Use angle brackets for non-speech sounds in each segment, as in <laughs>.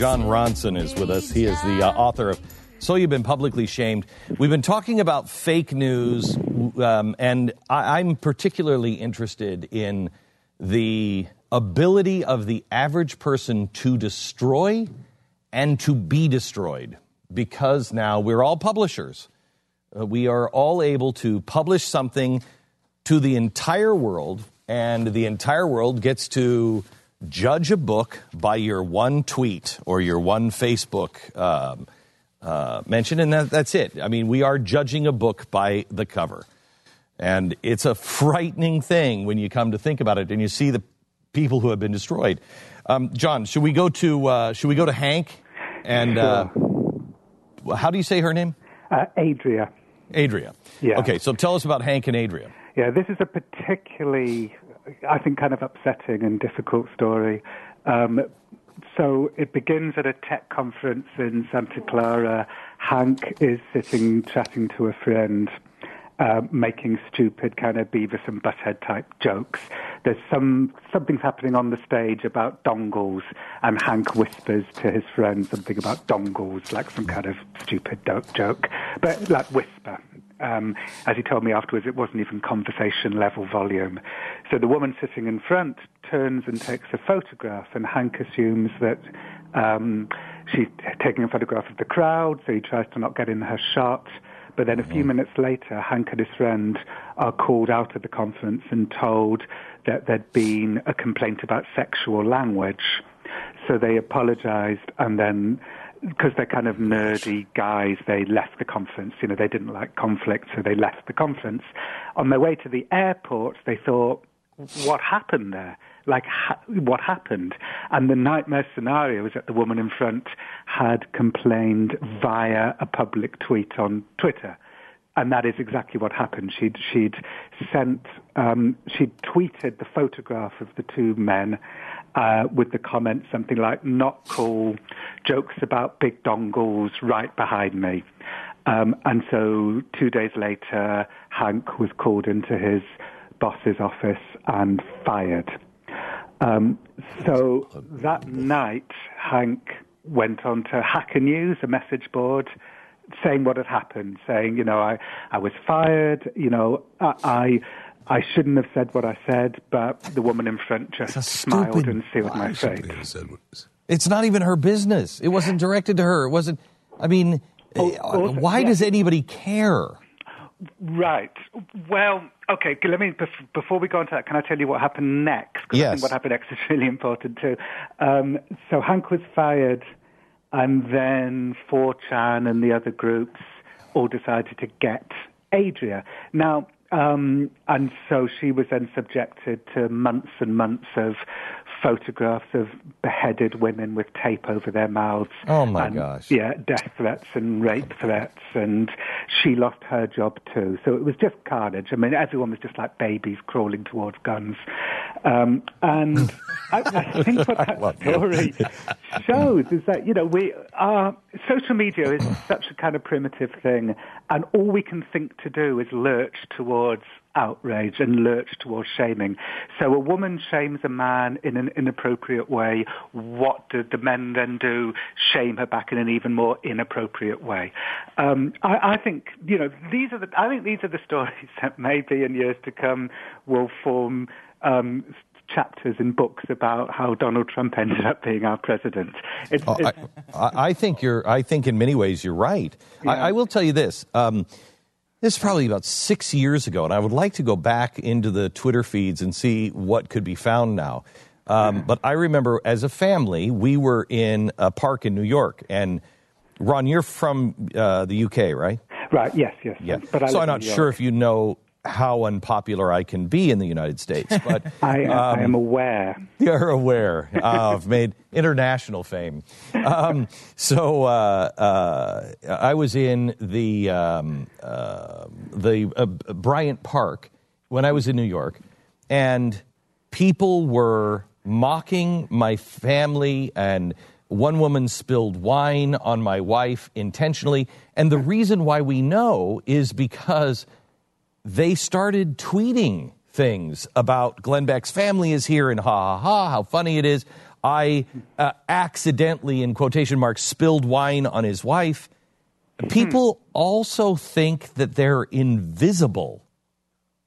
Jon Ronson is with us. He is the uh, author of So You've Been Publicly Shamed. We've been talking about fake news, um, and I- I'm particularly interested in the ability of the average person to destroy and to be destroyed because now we're all publishers. Uh, we are all able to publish something to the entire world, and the entire world gets to judge a book by your one tweet or your one Facebook um, uh, mention, and that, that's it. I mean, we are judging a book by the cover. And it's a frightening thing when you come to think about it and you see the people who have been destroyed. Um, Jon, should we go to uh, should we go to Hank? And uh, how do you say her name? Uh, Adria. Adria. Yeah. Okay, so tell us about Hank and Adria. Yeah, this is a particularly, I think, kind of upsetting and difficult story. Um, so it begins at a tech conference in Santa Clara. Hank is sitting chatting to a friend. Uh, making stupid kind of Beavis and Butthead type jokes. There's some something's happening on the stage about dongles, and Hank whispers to his friend something about dongles, like some kind of stupid dope joke, but like whisper. Um, as he told me afterwards, it wasn't even conversation level volume. So the woman sitting in front turns and takes a photograph, and Hank assumes that um, she's taking a photograph of the crowd, so he tries to not get in her shot. But then a few minutes later, Hank and his friend are called out of the conference and told that there'd been a complaint about sexual language. So they apologized and then because they're kind of nerdy guys, they left the conference. You know, they didn't like conflict, so they left the conference. On their way to the airport, they thought, what happened there? Like, ha- what happened? And the nightmare scenario was that the woman in front had complained via a public tweet on Twitter. And that is exactly what happened. She'd, she'd sent, um, she'd tweeted the photograph of the two men uh, with the comment something like, not cool, jokes about big dongles right behind me. Um, and so two days later, Hank was called into his boss's office and fired. Um, so that night, Hank went on to Hacker News, a message board, saying what had happened, saying, you know, I, I was fired, you know, I, I, I shouldn't have said what I said, but the woman in front just smiled and sealed my fate. It's not even her business. It wasn't directed to her. It wasn't. I mean, Oh, uh, also- why yeah. does anybody care? Right. Well, okay. Let me before we go on to that. Can I tell you what happened next? 'Cause I Yes. think what happened next is really important too. Um, so Hank was fired, and then 4chan and the other groups all decided to get Adria. Now, um, and so she was then subjected to months and months of photographs of beheaded women with tape over their mouths. Oh, my and, gosh. Yeah, death threats and rape threats, and she lost her job too. So it was just carnage. I mean, everyone was just like babies crawling towards guns. Um, and I, I <laughs> think what that story <laughs> shows is that you know we our social media is such a kind of primitive thing, and all we can think to do is lurch towards outrage and lurch towards shaming. So a woman shames a man in an inappropriate way. What do the men then do? Shame her back in an even more inappropriate way. Um, I, I think you know these are the. I think these are the <laughs> stories that maybe in years to come will form. Um, chapters in books about how Donald Trump ended up being our president. Oh, I, I I think you're. I think in many ways you're right. I, I will tell you this. Um, this is probably about six years ago, and I would like to go back into the Twitter feeds and see what could be found now. Um, but I remember as a family, we were in a park in New York, and Ron, you're from uh, the UK, right? right, yes, yes. Yeah. But I so I'm not sure if you know how unpopular I can be in the United States. But <laughs> I, um, I am aware. You're aware. Uh, I've made international fame. Um, so uh, uh, I was in the um, uh, the uh, Bryant Park when I was in New York, and people were mocking my family and. One woman spilled wine on my wife intentionally. And the reason why we know is because they started tweeting things about Glenn Beck's family is here and ha ha ha, how funny it is. I uh, accidentally, in quotation marks, spilled wine on his wife. People also think that they're invisible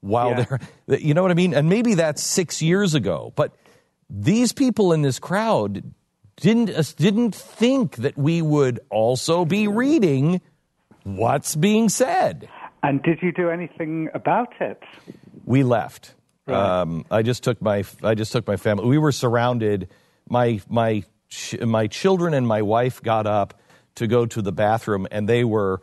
while Yeah. they're, <laughs> you know what I mean? And maybe that's six years ago, but these people in this crowd didn't uh, didn't think that we would also be reading what's being said. And did you do anything about it? We left. Um, I just took my I just took my family. We were surrounded. My my my children and my wife got up to go to the bathroom, and they were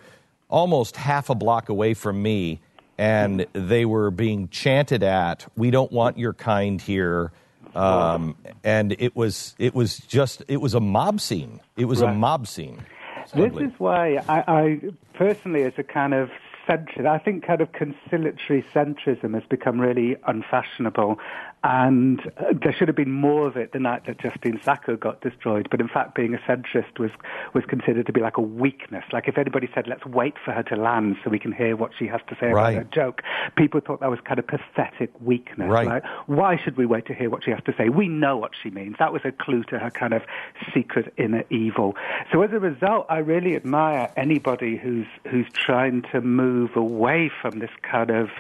almost half a block away from me, and they were being chanted at. We don't want your kind here. Um, and it was it was just it was a mob scene. It was a mob scene. This is why I, I personally, as a kind of I think kind of conciliatory centrism has become really unfashionable. And uh, there should have been more of it the night that Justine Sacco got destroyed. But in fact, being a centrist was, was considered to be like a weakness. Like if anybody said, let's wait for her to land so we can hear what she has to say Right. about her joke, people thought that was kind of pathetic weakness. Right. Like, why should we wait to hear what she has to say? We know what she means. That was a clue to her kind of secret inner evil. So as a result, I really admire anybody who's who's trying to move away from this kind of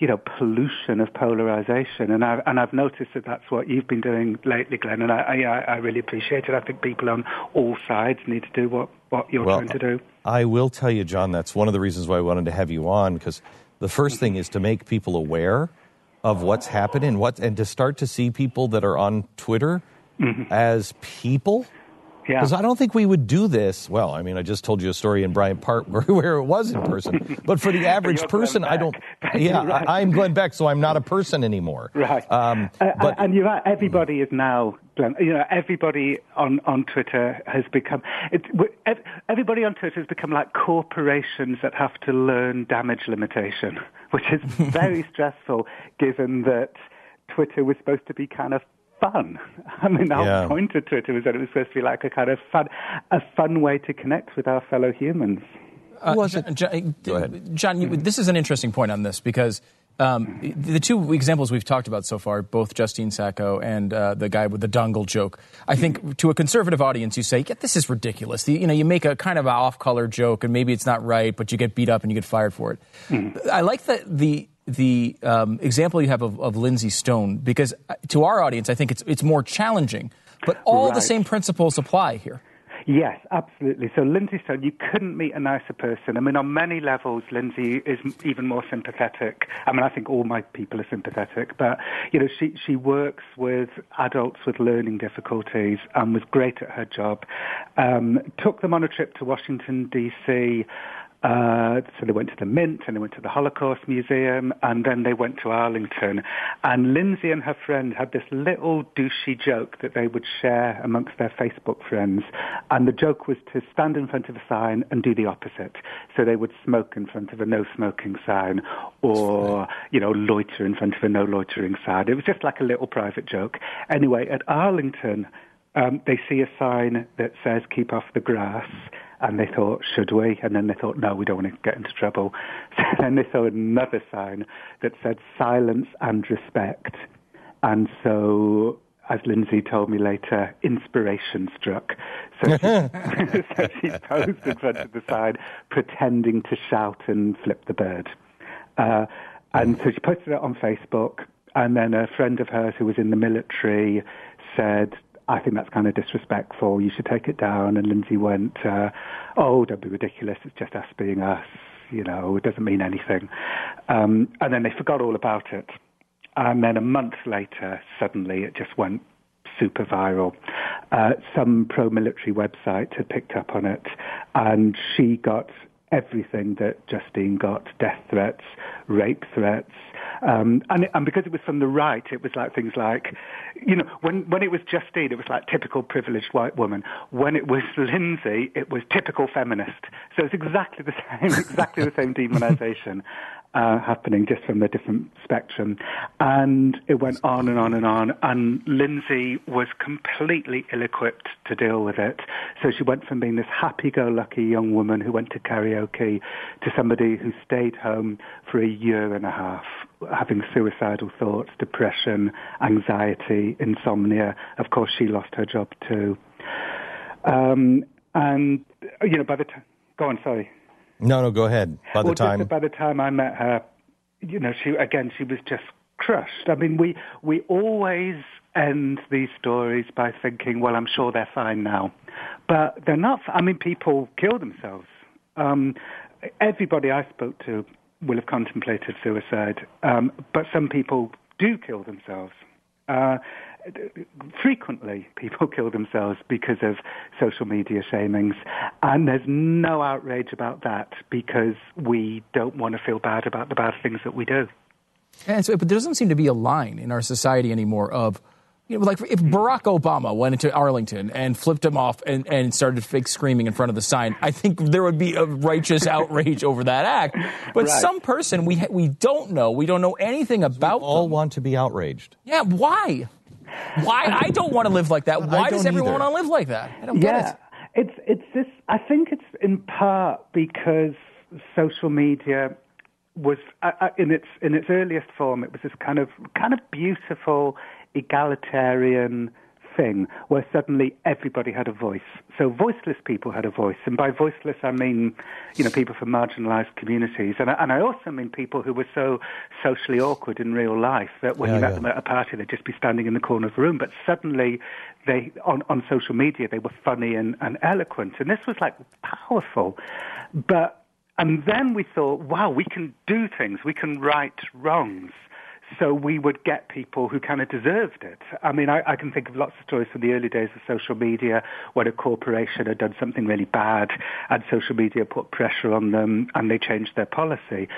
you know pollution of polarization. And I've, and I've noticed that that's what you've been doing lately Glenn and I, I, I really appreciate it. I think people on all sides need to do what, what you're trying to do. I will tell you, Jon, that's one of the reasons why I wanted to have you on because the first thing is to make people aware of what's happening what, and to start to see people that are on Twitter mm-hmm. as people. Yeah Because I don't think we would do this. Well, I mean, I just told you a story in Bryant Park <laughs> where, where it was in person. But for the <laughs> average person, I don't. <laughs> Yeah, Right. I, I'm Glenn Beck, so I'm not a person anymore. Right. Um, Uh, but and you're right. Everybody is now, Glenn, you know, everybody on, on Twitter has become, it, everybody on Twitter has become like corporations that have to learn damage limitation, which is very stressful given that Twitter was supposed to be kind of fun. <laughs> I mean, the whole Yeah. point of Twitter was that it was supposed to be like a kind of fun, a fun way to connect with our fellow humans. Uh, was Jon, it? Jon, Go ahead. Jon, you, this is an interesting point on this because um, the two examples we've talked about so far, both Justine Sacco and uh, the guy with the dongle joke, I think to a conservative audience, you say, yeah, this is ridiculous. You, you know, you make a kind of an off-color joke and maybe it's not right, but you get beat up and you get fired for it. I like that the the um, example you have of, of Lindsay Stone because uh, to our audience, I think it's it's more challenging. But all the same principles apply here. Yes, absolutely. So Lindsay Stone, you couldn't meet a nicer person. I mean, on many levels, Lindsay is even more sympathetic. I mean, I think all my people are sympathetic, but you know, she she works with adults with learning difficulties and was great at her job. Um, took them on a trip to Washington D.C. Uh, so they went to the Mint and they went to the Holocaust Museum and then they went to Arlington. And Lindsay and her friend had this little douchey joke that they would share amongst their Facebook friends. And the joke was to stand in front of a sign and do the opposite. So they would smoke in front of a no smoking sign or, you know, loiter in front of a no loitering sign. It was just like a little private joke. Anyway, at Arlington, um, they see a sign that says keep off the grass. And they thought, should we? And then they thought, no, we don't want to get into trouble. <laughs> So then they saw another sign that said silence and respect. And so, as Lindsay told me later, inspiration struck. So she, <laughs> so she <laughs> posed in front of the sign, pretending to shout and flip the bird. Uh, and so she posted it on Facebook. And then a friend of hers who was in the military said, I think that's kind of disrespectful. You should take it down. And Lindsay went, uh, oh, don't be ridiculous. It's just us being us. You know, it doesn't mean anything. Um, and then they forgot all about it. And then a month later, suddenly it just went super viral. Uh, some pro-military website had picked up on it, and she got everything that Justine got death threats, rape threats. Um, and, and because it was from the right, it was like things like, you know, when, when it was Justine, it was like typical privileged white woman. When it was <laughs> Lindsay, it was typical feminist. So it's exactly the same, <laughs> exactly the same demonization uh, happening just from a different spectrum. And it went on and on and on. And Lindsay was completely ill equipped to deal with it. So she went from being this happy go lucky young woman who went to karaoke to somebody who stayed home for a year and a half, having suicidal thoughts, depression, anxiety, insomnia. Of course, she lost her job too. Um, and, you know, by the time, go on, sorry. No, no, go ahead. By the well, time, by the time I met her, you know, she again, she was just crushed. I mean, we we always end these stories by thinking, well, I'm sure they're fine now, but they're not. I mean, people kill themselves. Um, everybody I spoke to will have contemplated suicide, um, but some people do kill themselves. Uh, frequently people <laughs> kill themselves because of social media shamings, and there's no outrage about that because we don't want to feel bad about the bad things that we do. And so, but there doesn't seem to be a line in our society anymore of, you know, like if Barack Obama went into Arlington and flipped him off and, and started fake screaming in front of the sign, I think there would be a righteous <laughs> outrage over that act. But Right. some person we ha- we don't know, we don't know anything about all them. want to be outraged. Yeah, why? Why? I don't want to live like that. Why does everyone either. want to live like that? I don't get Yeah, it. it's it's this. I think it's in part because social media was uh, uh, in its in its earliest form. It was this kind of kind of beautiful egalitarian thing where suddenly everybody had a voice. So voiceless people had a voice, and by voiceless I mean, you know, people from marginalised communities, and I, and I also mean people who were so socially awkward in real life that when Yeah, you met yeah. them at a party they'd just be standing in the corner of the room, but suddenly they on on social media they were funny and, and eloquent, and this was like powerful, but and then we thought, wow, we can do things, we can right wrongs. So we would get people who kind of deserved it. I mean, I, I can think of lots of stories from the early days of social media when a corporation had done something really bad and social media put pressure on them and they changed their policy.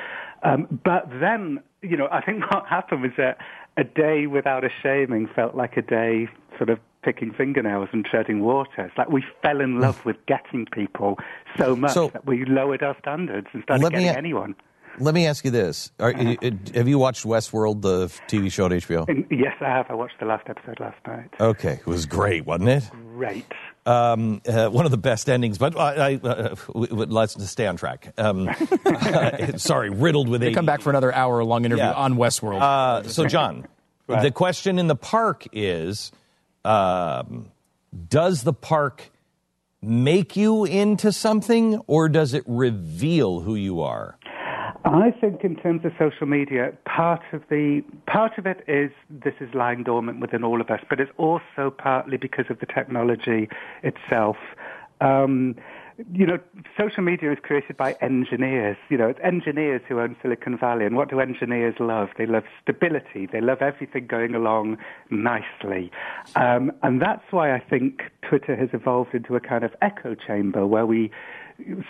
Um, but then, you know, I think <laughs> what happened was that a day without a shaming felt like a day sort of picking fingernails and treading water. It's like we fell in love with getting people so much So- that we lowered our standards and started getting a- anyone. Let me ask you this: Are, Uh-huh. uh, Have you watched Westworld, the TV show on HBO? Yes, I have. I watched the last episode last night. Okay, it was great, wasn't it? Great. Um, uh, one of the best endings, but I, I, uh, w- w- let's stay on track. Um, <laughs> <laughs> sorry, riddled with it. Come back for another hour long interview Yeah. on Westworld. Uh, so, Jon, Right. the question in the park is um, Does the park make you into something or does it reveal who you are? I think in terms of social media, part of the part of it is this is lying dormant within all of us, but it's also partly because of the technology itself. Um, you know, social media is created by engineers. You know, it's engineers who own Silicon Valley. And what do engineers love? They love stability. They love everything going along nicely. Um, and that's why I think Twitter has evolved into a kind of echo chamber where we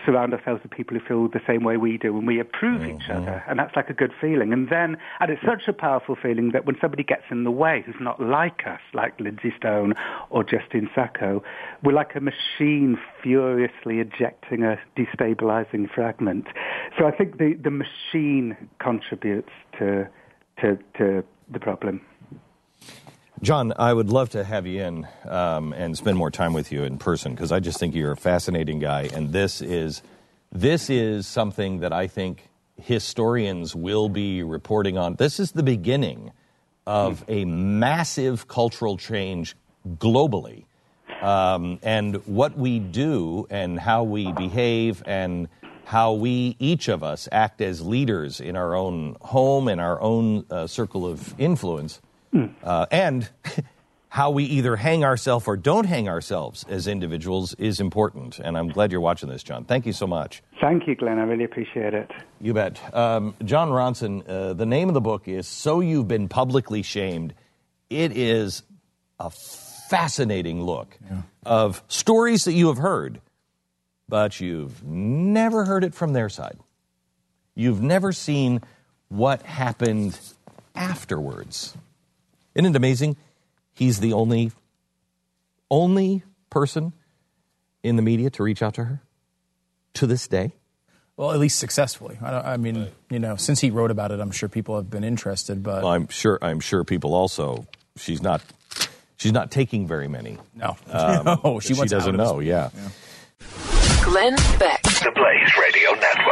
surround ourselves with people who feel the same way we do and we approve each mm-hmm. other. And that's like a good feeling. And then, and it's such a powerful feeling that when somebody gets in the way who's not like us, like Lindsay Stone or Justine Sacco, we're like a machine furiously ejecting a destabilizing fragment. So I think the, the machine contributes to, to, to the problem. Jon, I would love to have you in um, and spend more time with you in person because I just think you're a fascinating guy, and this is this is something that I think historians will be reporting on. This is the beginning of a massive cultural change globally, um, and what we do and how we behave and how we each of us act as leaders in our own home and our own uh, circle of influence uh, and <laughs> how we either hang ourselves or don't hang ourselves as individuals is important. And I'm glad you're watching this, Jon. Thank you so much. Thank you, Glenn. I really appreciate it. You bet. Um, Jon Ronson, uh, the name of the book is So You've Been Publicly Shamed. It is a fascinating look of stories that you have heard, but you've never heard it from their side. You've never seen what happened afterwards. Isn't it amazing? He's the only only person in the media to reach out to her to this day. Well, at least successfully. I, I mean, you know, since he wrote about it, I'm sure people have been interested. But Well, I'm sure. I'm sure people also. She's not. She's not taking very many. no, Um, <laughs> no, she, she wants doesn't out of know. this- Yeah. Glenn Beck. The Blaze Radio Network.